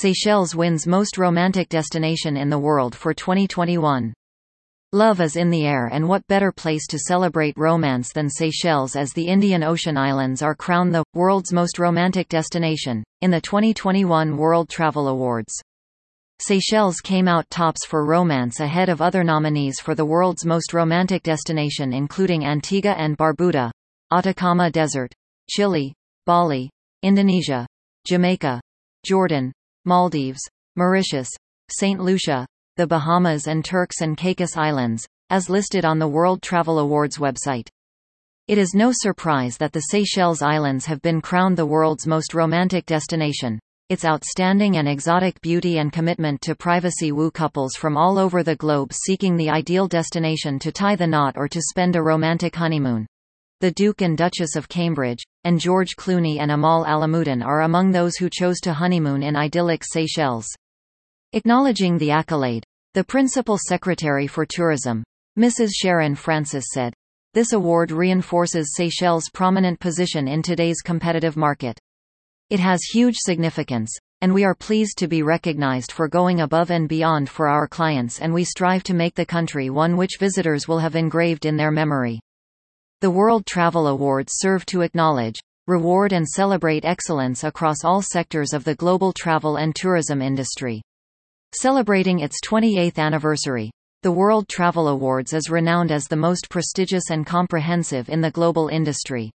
Seychelles wins Most Romantic Destination in the World for 2021. Love is in the air and what better place to celebrate romance than Seychelles as the Indian Ocean Islands are crowned the world's most romantic destination in the 2021 World Travel Awards. Seychelles came out tops for romance ahead of other nominees for the world's most romantic destination including Antigua and Barbuda, Atacama Desert, Chile, Bali, Indonesia, Jamaica, Jordan, Maldives, Mauritius, St. Lucia, the Bahamas and Turks and Caicos Islands, as listed on the World Travel Awards website. It is no surprise that the Seychelles Islands have been crowned the world's most romantic destination. Its outstanding and exotic beauty and commitment to privacy woo couples from all over the globe seeking the ideal destination to tie the knot or to spend a romantic honeymoon. The Duke and Duchess of Cambridge, and George Clooney and Amal Alamuddin are among those who chose to honeymoon in idyllic Seychelles. Acknowledging the accolade, the Principal Secretary for Tourism, Mrs. Sherin Francis said, This award reinforces Seychelles' prominent position in today's competitive market. It has huge significance, and we are pleased to be recognized for going above and beyond for our clients and we strive to make the country one which visitors will have engraved in their memory. The World Travel Awards serve to acknowledge, reward and celebrate excellence across all sectors of the global travel and tourism industry. Celebrating its 28th anniversary, the World Travel Awards is renowned as the most prestigious and comprehensive in the global industry.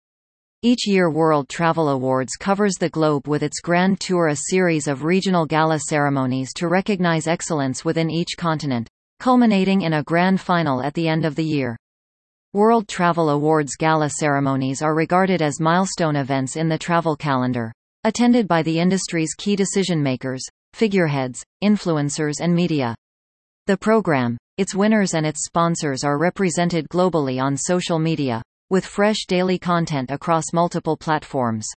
Each year World Travel Awards covers the globe with its Grand Tour a series of regional gala ceremonies to recognize excellence within each continent, culminating in a grand final at the end of the year. World Travel Awards gala ceremonies are regarded as milestone events in the travel calendar, attended by the industry's key decision-makers, figureheads, influencers and media. The program, its winners and its sponsors are represented globally on social media, with fresh daily content across multiple platforms.